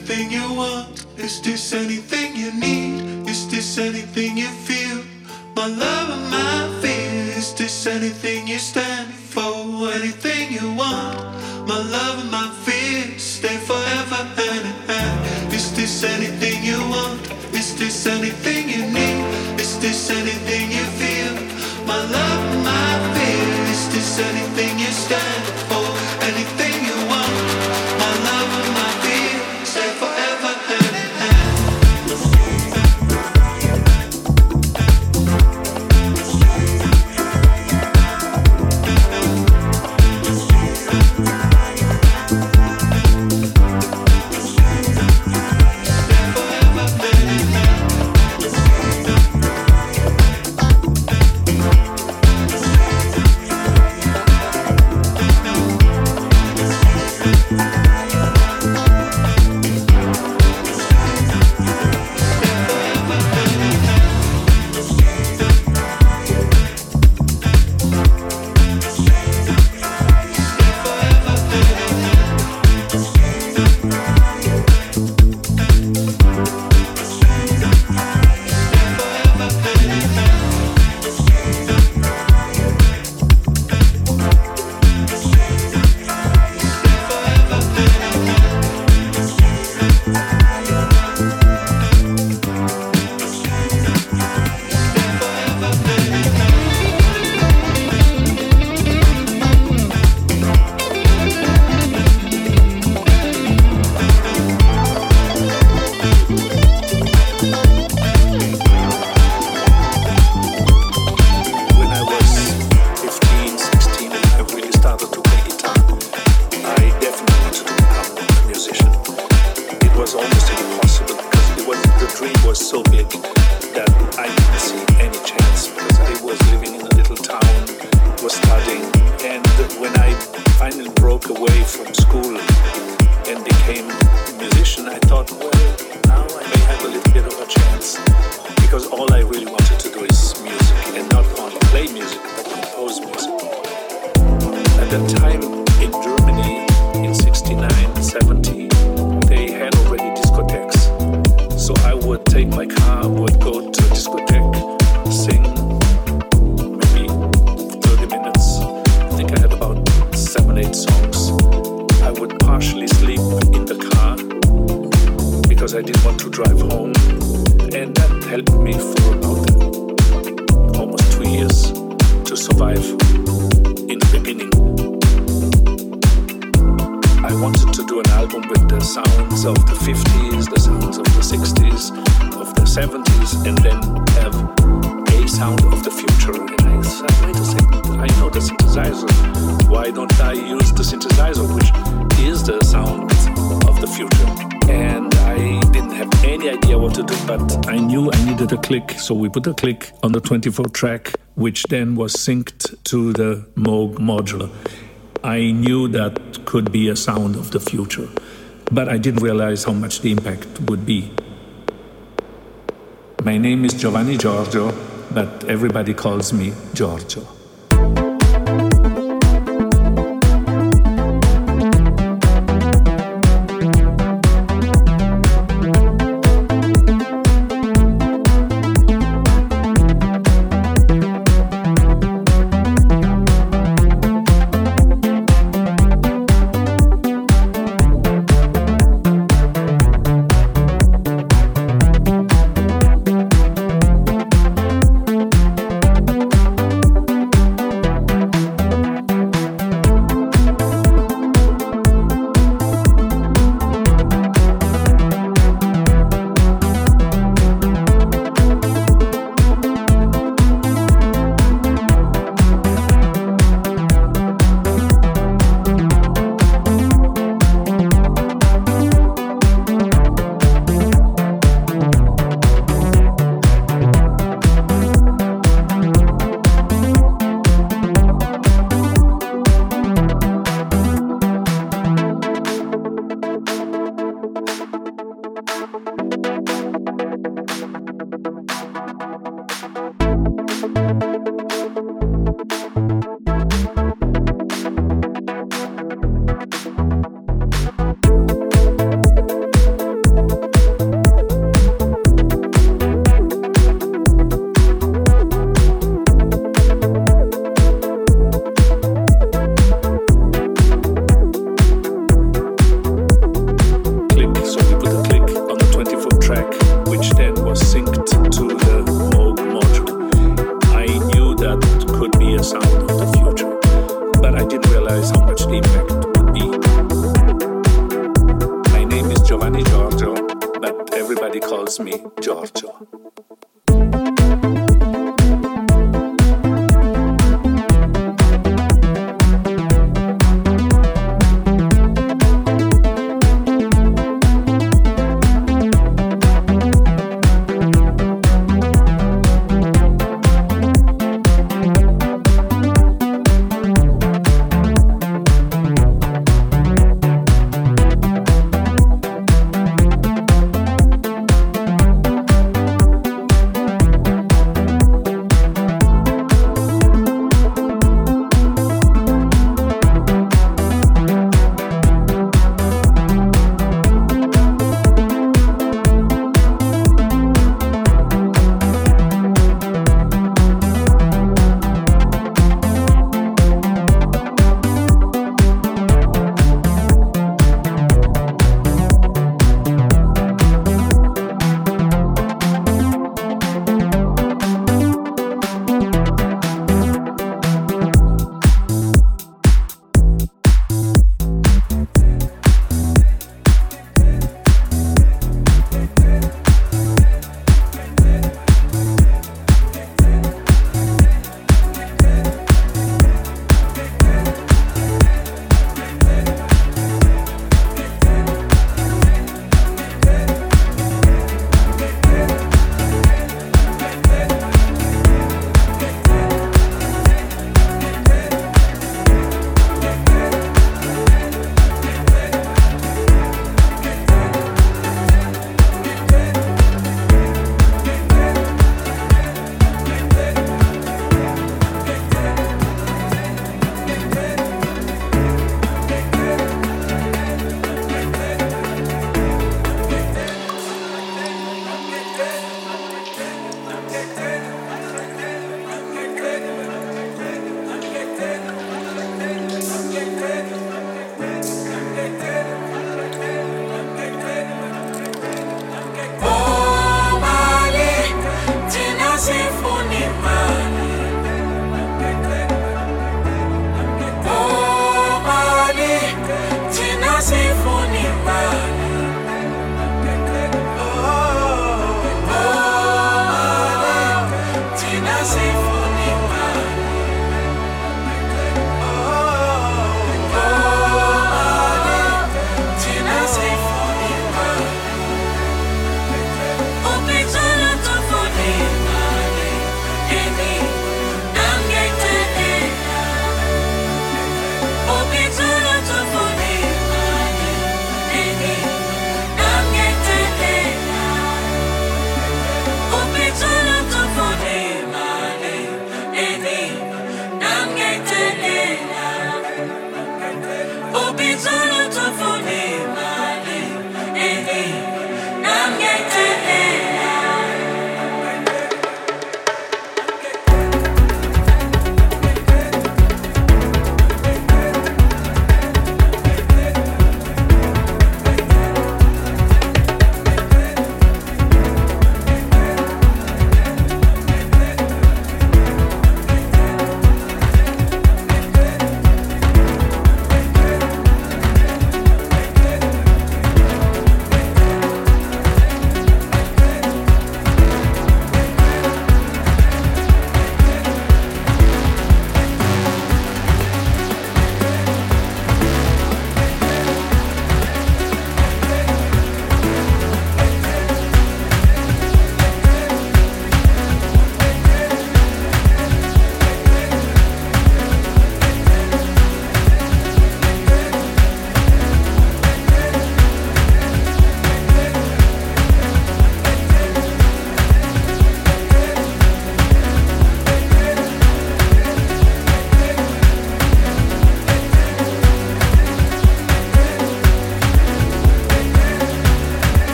anything you want? Is this anything you need? Is this anything you feel? My love and my fear. Is this anything you stand for? Anything you want? My love and my fear stay forever and ever. Is this anything you want? Is this anything you need? Is this anything you So we put a click on the 24 track, which then was synced to the Moog modular. I knew that could be a sound of the future, but I didn't realize how much the impact would be. My name is Giovanni Giorgio, but everybody calls me Giorgio.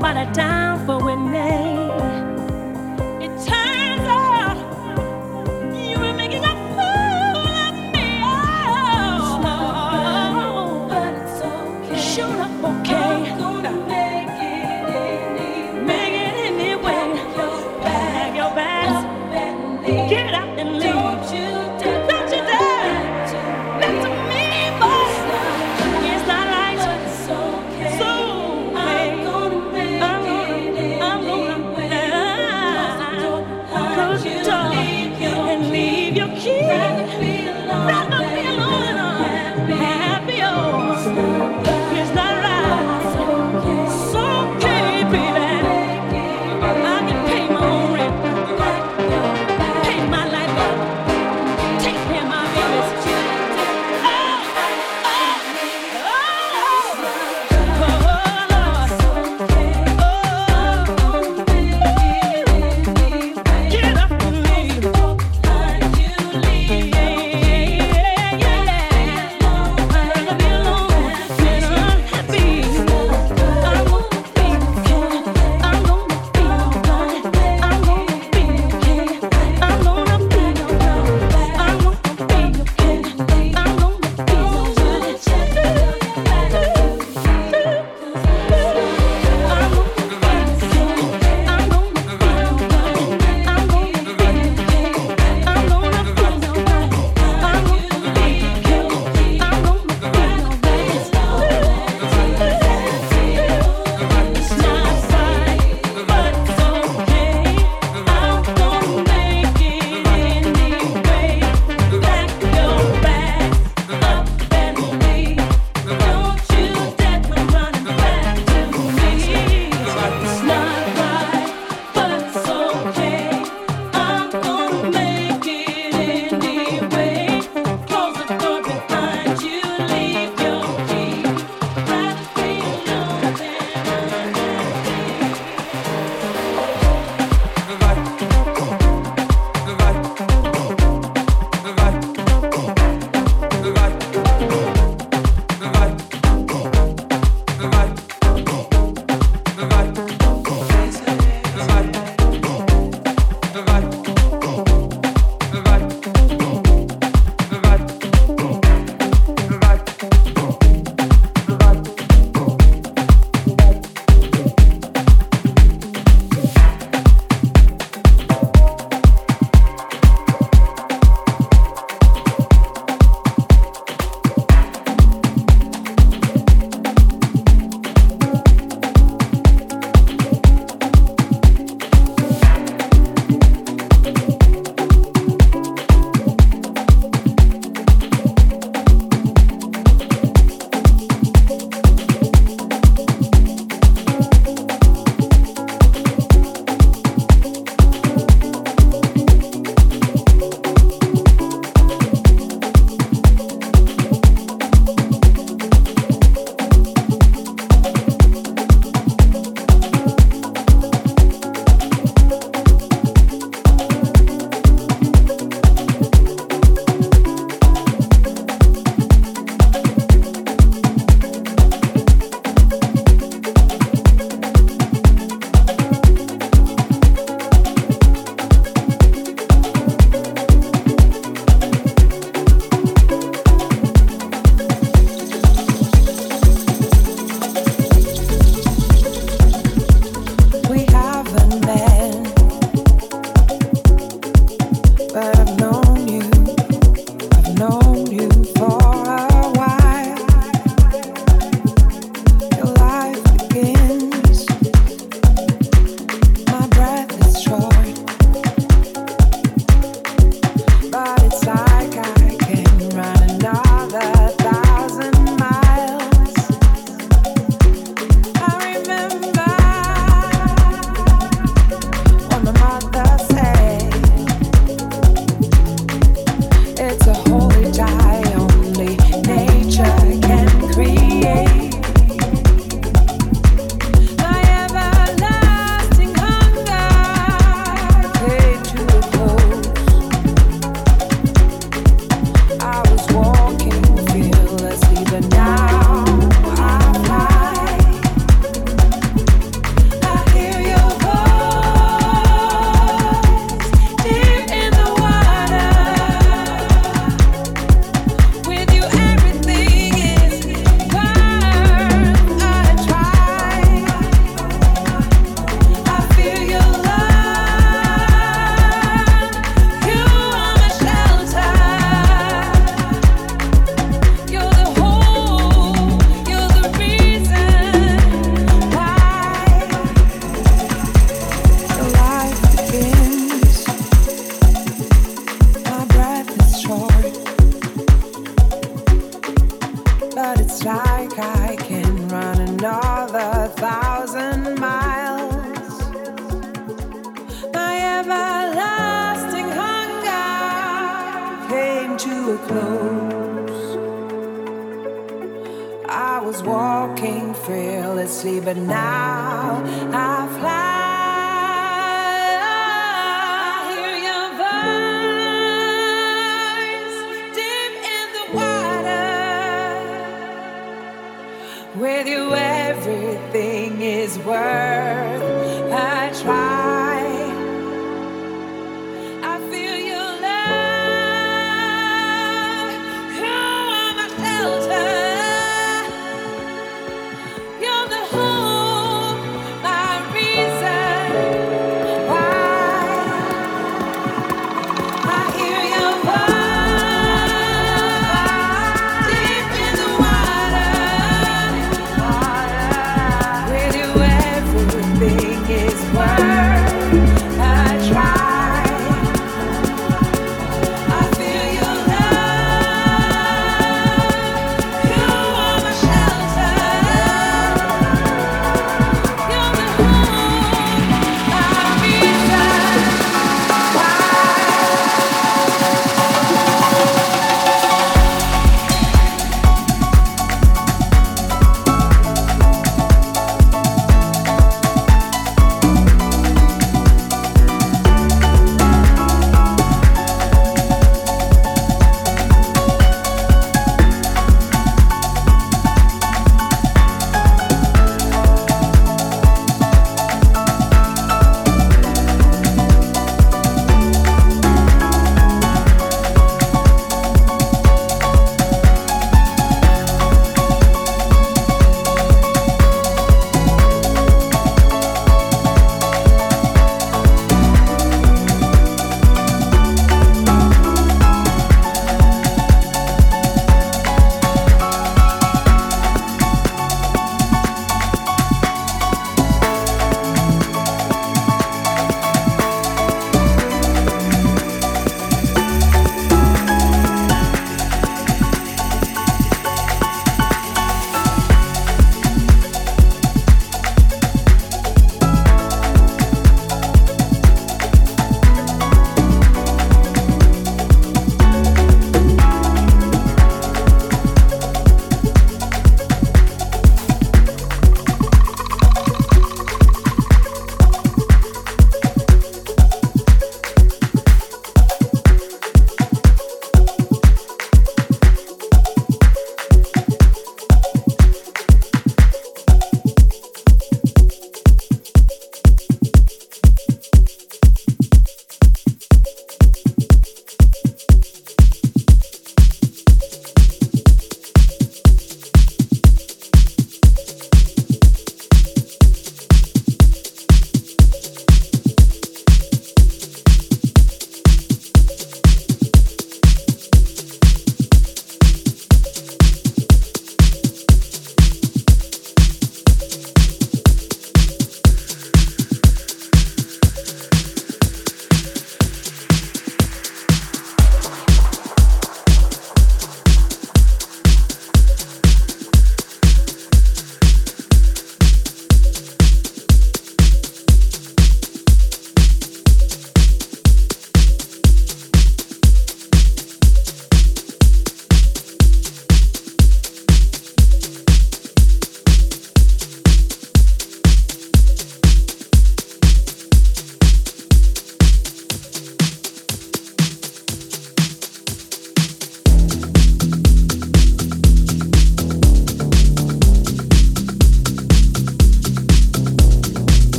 Pay my